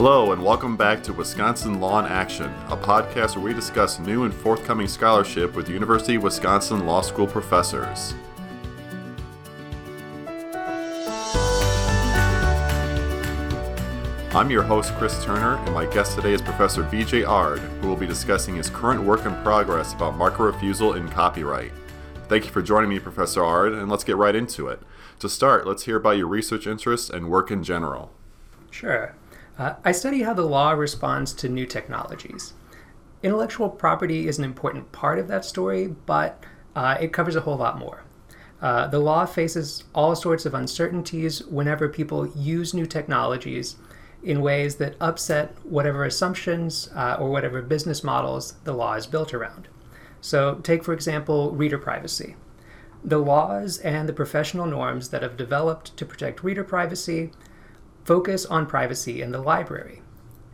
Hello, and welcome back to Wisconsin Law in Action, a podcast where we discuss new and forthcoming scholarship with University of Wisconsin Law School professors. I'm your host, Chris Turner, and my guest today is Professor BJ Ard, who will be discussing his current work in progress about market refusal in copyright. Thank you for joining me, Professor Ard, and let's get right into it. To start, let's hear about your research interests and work in general. Sure. Uh, I study how the law responds to new technologies. Intellectual property is an important part of that story, but uh, it covers a whole lot more. Uh, the law faces all sorts of uncertainties whenever people use new technologies in ways that upset whatever assumptions uh, or whatever business models the law is built around. So, take for example reader privacy. The laws and the professional norms that have developed to protect reader privacy focus on privacy in the library.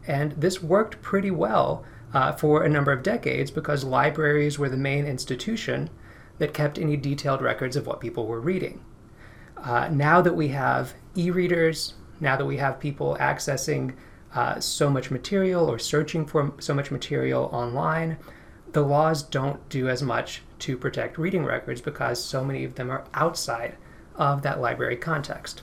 And this worked pretty well uh, for a number of decades because libraries were the main institution that kept any detailed records of what people were reading. Uh, now that we have e readers, now that we have people accessing uh, so much material or searching for so much material online, the laws don't do as much to protect reading records because so many of them are outside of that library context.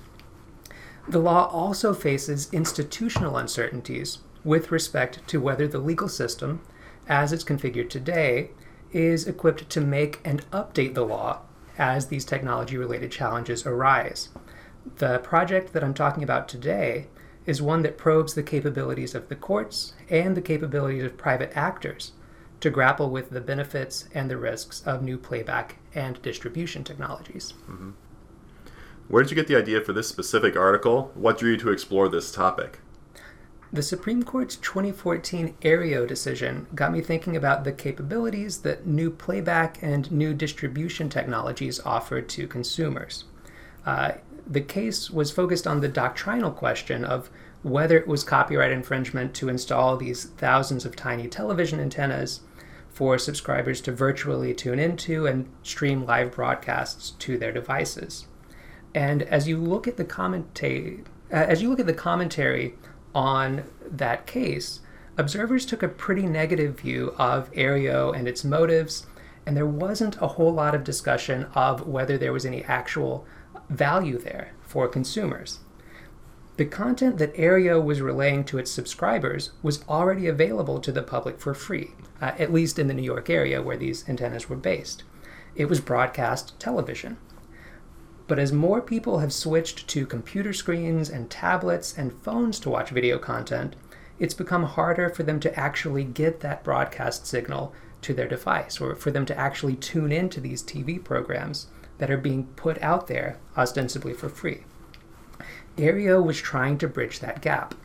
The law also faces institutional uncertainties with respect to whether the legal system, as it's configured today, is equipped to make and update the law as these technology related challenges arise. The project that I'm talking about today is one that probes the capabilities of the courts and the capabilities of private actors to grapple with the benefits and the risks of new playback and distribution technologies. Mm-hmm. Where did you get the idea for this specific article? What drew you to explore this topic? The Supreme Court's 2014 Aereo decision got me thinking about the capabilities that new playback and new distribution technologies offer to consumers. Uh, the case was focused on the doctrinal question of whether it was copyright infringement to install these thousands of tiny television antennas for subscribers to virtually tune into and stream live broadcasts to their devices. And as you look at the commentary, as you look at the commentary on that case, observers took a pretty negative view of Aereo and its motives, and there wasn't a whole lot of discussion of whether there was any actual value there for consumers. The content that Aereo was relaying to its subscribers was already available to the public for free, uh, at least in the New York area where these antennas were based. It was broadcast television. But as more people have switched to computer screens and tablets and phones to watch video content, it's become harder for them to actually get that broadcast signal to their device or for them to actually tune into these TV programs that are being put out there ostensibly for free. Aereo was trying to bridge that gap.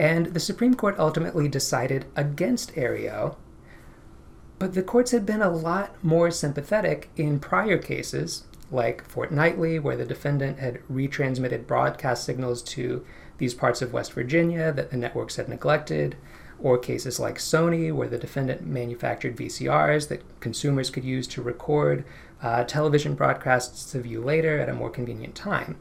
And the Supreme Court ultimately decided against Aereo, but the courts had been a lot more sympathetic in prior cases like Fortnightly, where the defendant had retransmitted broadcast signals to these parts of West Virginia that the networks had neglected, or cases like Sony, where the defendant manufactured VCRs that consumers could use to record uh, television broadcasts to view later at a more convenient time.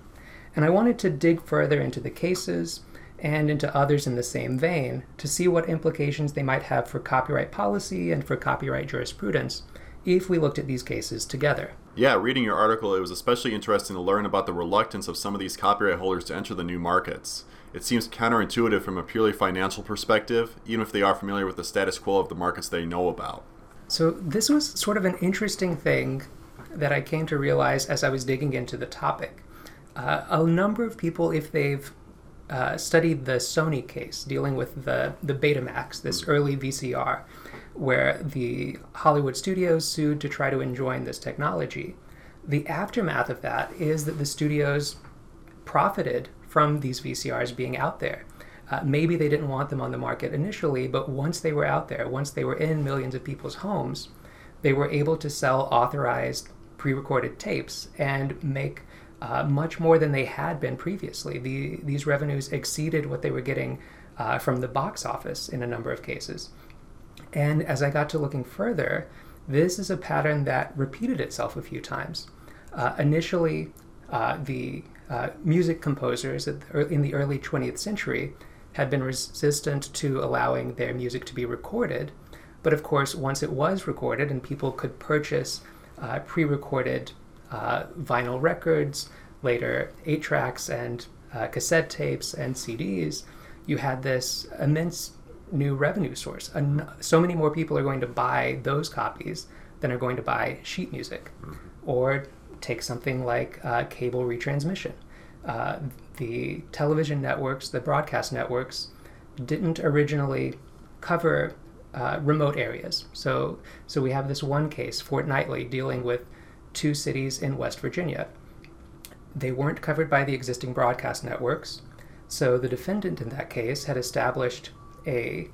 And I wanted to dig further into the cases and into others in the same vein to see what implications they might have for copyright policy and for copyright jurisprudence if we looked at these cases together. Yeah, reading your article, it was especially interesting to learn about the reluctance of some of these copyright holders to enter the new markets. It seems counterintuitive from a purely financial perspective, even if they are familiar with the status quo of the markets they know about. So, this was sort of an interesting thing that I came to realize as I was digging into the topic. Uh, a number of people, if they've uh, studied the Sony case dealing with the, the Betamax, this mm-hmm. early VCR, where the Hollywood studios sued to try to enjoin this technology. The aftermath of that is that the studios profited from these VCRs being out there. Uh, maybe they didn't want them on the market initially, but once they were out there, once they were in millions of people's homes, they were able to sell authorized pre recorded tapes and make uh, much more than they had been previously. The, these revenues exceeded what they were getting uh, from the box office in a number of cases. And as I got to looking further, this is a pattern that repeated itself a few times. Uh, initially, uh, the uh, music composers in the early 20th century had been resistant to allowing their music to be recorded. But of course, once it was recorded and people could purchase uh, pre recorded uh, vinyl records, later 8 tracks and uh, cassette tapes and CDs, you had this immense new revenue source. And so many more people are going to buy those copies than are going to buy sheet music. Mm-hmm. Or take something like uh, cable retransmission. Uh, the television networks, the broadcast networks, didn't originally cover uh, remote areas. So, so we have this one case fortnightly dealing with two cities in West Virginia. They weren't covered by the existing broadcast networks, so the defendant in that case had established a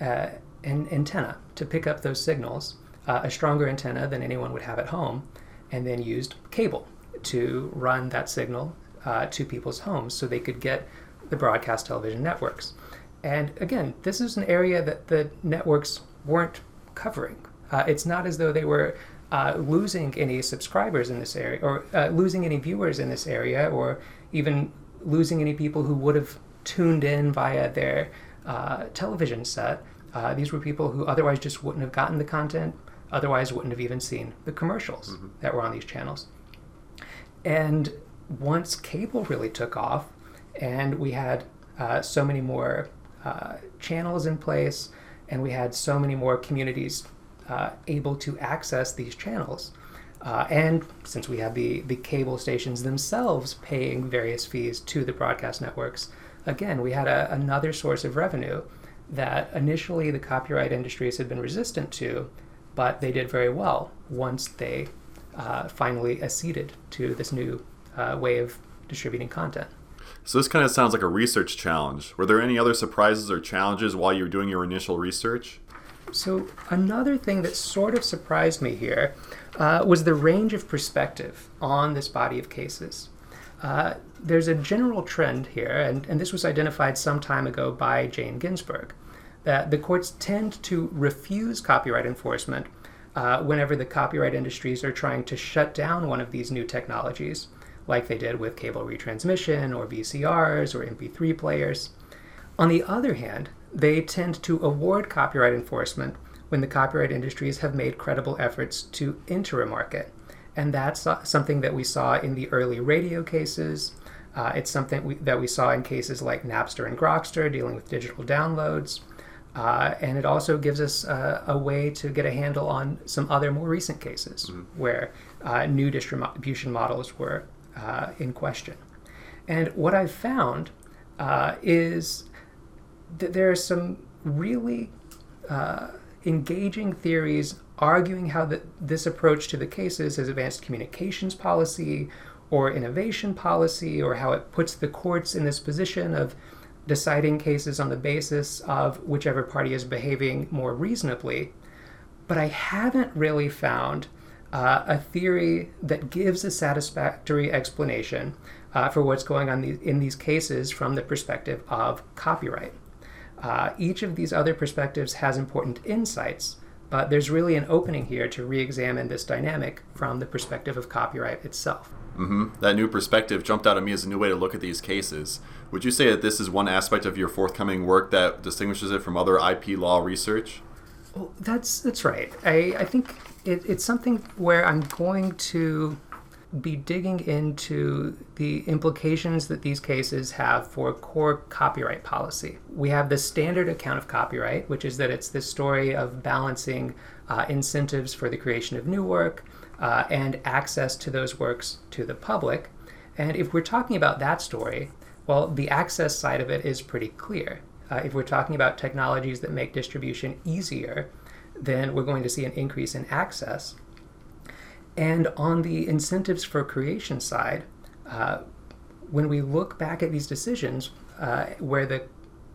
uh, an antenna to pick up those signals, uh, a stronger antenna than anyone would have at home, and then used cable to run that signal uh, to people's homes so they could get the broadcast television networks. And again, this is an area that the networks weren't covering. Uh, it's not as though they were uh, losing any subscribers in this area or uh, losing any viewers in this area or even losing any people who would have tuned in via their uh, television set. Uh, these were people who otherwise just wouldn't have gotten the content, otherwise wouldn't have even seen the commercials mm-hmm. that were on these channels. And once cable really took off, and we had uh, so many more uh, channels in place, and we had so many more communities uh, able to access these channels. Uh, and since we have the, the cable stations themselves paying various fees to the broadcast networks, again, we had a, another source of revenue that initially the copyright industries had been resistant to, but they did very well once they uh, finally acceded to this new uh, way of distributing content. So this kind of sounds like a research challenge. Were there any other surprises or challenges while you were doing your initial research? So another thing that sort of surprised me here uh, was the range of perspective on this body of cases. Uh, there's a general trend here, and, and this was identified some time ago by Jane Ginsburg, that the courts tend to refuse copyright enforcement uh, whenever the copyright industries are trying to shut down one of these new technologies, like they did with cable retransmission or VCRs or MP3 players. On the other hand, they tend to award copyright enforcement when the copyright industries have made credible efforts to enter a market. And that's something that we saw in the early radio cases. Uh, it's something we, that we saw in cases like Napster and Grokster dealing with digital downloads. Uh, and it also gives us uh, a way to get a handle on some other more recent cases mm-hmm. where uh, new distribution models were uh, in question. And what I've found uh, is that there are some really uh, engaging theories arguing how the, this approach to the cases has advanced communications policy or innovation policy, or how it puts the courts in this position of deciding cases on the basis of whichever party is behaving more reasonably. But I haven't really found uh, a theory that gives a satisfactory explanation uh, for what's going on in these cases from the perspective of copyright. Uh, each of these other perspectives has important insights, but there's really an opening here to re examine this dynamic from the perspective of copyright itself. Mm-hmm. That new perspective jumped out at me as a new way to look at these cases. Would you say that this is one aspect of your forthcoming work that distinguishes it from other IP law research? Well, that's that's right. I, I think it, it's something where I'm going to be digging into the implications that these cases have for core copyright policy. We have the standard account of copyright, which is that it's this story of balancing uh, incentives for the creation of new work uh, and access to those works to the public. And if we're talking about that story, well, the access side of it is pretty clear. Uh, if we're talking about technologies that make distribution easier, then we're going to see an increase in access. And on the incentives for creation side, uh, when we look back at these decisions uh, where the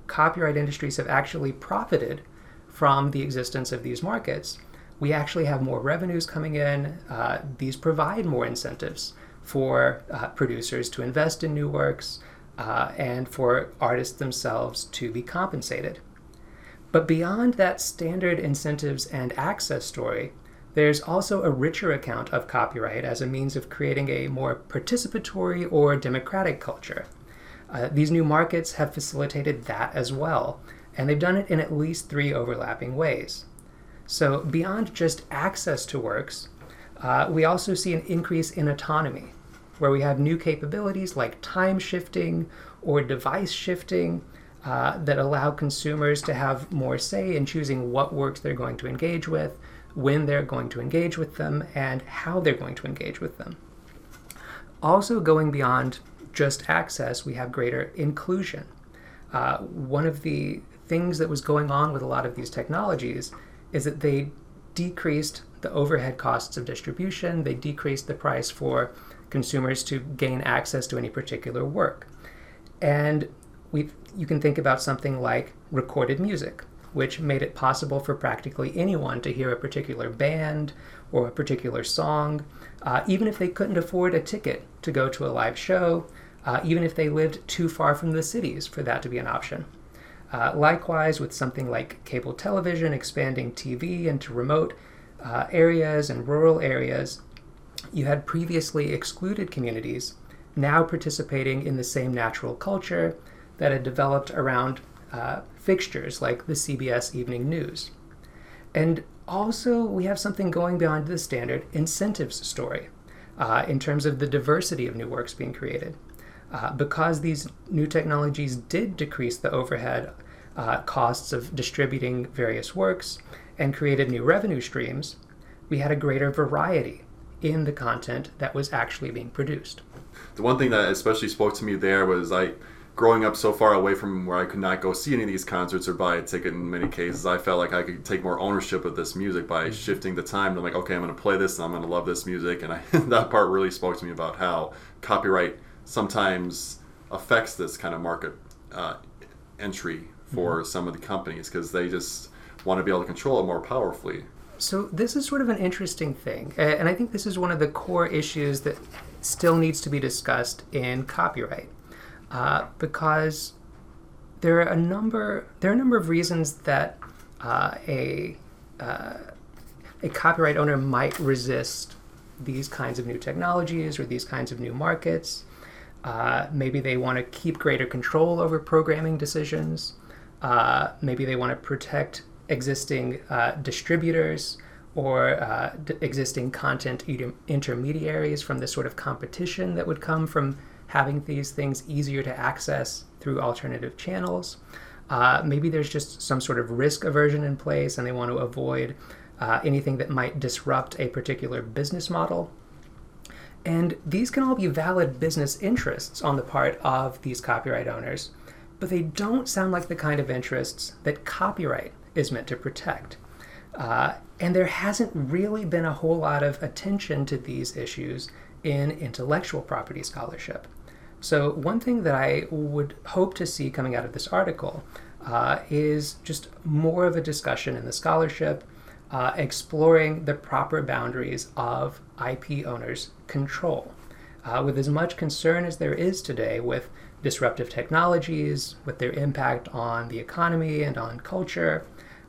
copyright industries have actually profited from the existence of these markets, we actually have more revenues coming in. Uh, these provide more incentives for uh, producers to invest in new works uh, and for artists themselves to be compensated. But beyond that standard incentives and access story, there's also a richer account of copyright as a means of creating a more participatory or democratic culture. Uh, these new markets have facilitated that as well, and they've done it in at least three overlapping ways. So, beyond just access to works, uh, we also see an increase in autonomy, where we have new capabilities like time shifting or device shifting uh, that allow consumers to have more say in choosing what works they're going to engage with, when they're going to engage with them, and how they're going to engage with them. Also, going beyond just access, we have greater inclusion. Uh, one of the things that was going on with a lot of these technologies is that they decreased the overhead costs of distribution, they decreased the price for consumers to gain access to any particular work. And we you can think about something like recorded music, which made it possible for practically anyone to hear a particular band or a particular song, uh, even if they couldn't afford a ticket to go to a live show, uh, even if they lived too far from the cities for that to be an option. Uh, likewise, with something like cable television expanding TV into remote uh, areas and rural areas, you had previously excluded communities now participating in the same natural culture that had developed around uh, fixtures like the CBS Evening News. And also, we have something going beyond the standard incentives story uh, in terms of the diversity of new works being created. Uh, because these new technologies did decrease the overhead uh, costs of distributing various works and created new revenue streams, we had a greater variety in the content that was actually being produced. The one thing that especially spoke to me there was I growing up so far away from where I could not go see any of these concerts or buy a ticket in many cases, I felt like I could take more ownership of this music by mm-hmm. shifting the time to like, okay, I'm going to play this and I'm going to love this music. And I, that part really spoke to me about how copyright sometimes affects this kind of market uh, entry for mm-hmm. some of the companies because they just want to be able to control it more powerfully. So this is sort of an interesting thing, and I think this is one of the core issues that still needs to be discussed in copyright, uh, because there are a number there are a number of reasons that uh, a uh, a copyright owner might resist these kinds of new technologies or these kinds of new markets. Uh, maybe they want to keep greater control over programming decisions. Uh, maybe they want to protect existing distributors or uh, d- existing content intermediaries from the sort of competition that would come from having these things easier to access through alternative channels. Uh, maybe there's just some sort of risk aversion in place and they want to avoid uh, anything that might disrupt a particular business model. And these can all be valid business interests on the part of these copyright owners, but they don't sound like the kind of interests that copyright is meant to protect. Uh, and there hasn't really been a whole lot of attention to these issues in intellectual property scholarship. So, one thing that I would hope to see coming out of this article uh, is just more of a discussion in the scholarship, uh, exploring the proper boundaries of IP owners' control. Uh, with as much concern as there is today with disruptive technologies, with their impact on the economy and on culture,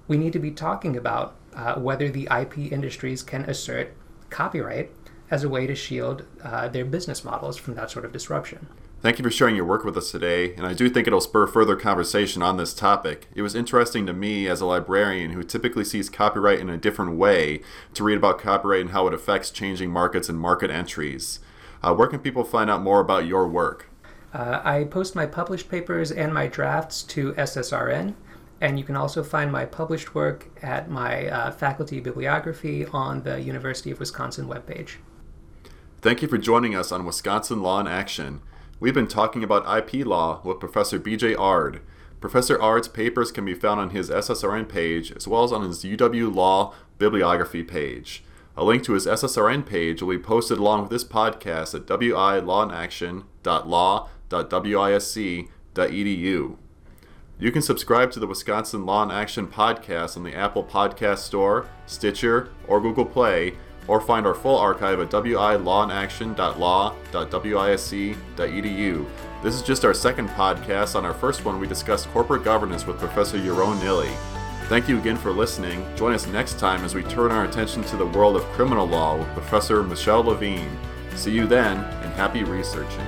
we need to be talking about uh, whether the IP industries can assert copyright as a way to shield uh, their business models from that sort of disruption. Thank you for sharing your work with us today, and I do think it'll spur further conversation on this topic. It was interesting to me as a librarian who typically sees copyright in a different way to read about copyright and how it affects changing markets and market entries. Uh, where can people find out more about your work? Uh, I post my published papers and my drafts to SSRN, and you can also find my published work at my uh, faculty bibliography on the University of Wisconsin webpage. Thank you for joining us on Wisconsin Law in Action. We've been talking about IP law with Professor BJ Ard. Professor Ard's papers can be found on his SSRN page as well as on his UW Law bibliography page. A link to his SSRN page will be posted along with this podcast at wilawinaction.law.wisc.edu. You can subscribe to the Wisconsin Law in Action podcast on the Apple Podcast Store, Stitcher, or Google Play, or find our full archive at wilawinaction.law.wisc.edu. This is just our second podcast. On our first one, we discussed corporate governance with Professor Yaron Nili. Thank you again for listening. Join us next time as we turn our attention to the world of criminal law with Professor Michele LaVigne. See you then, and happy researching.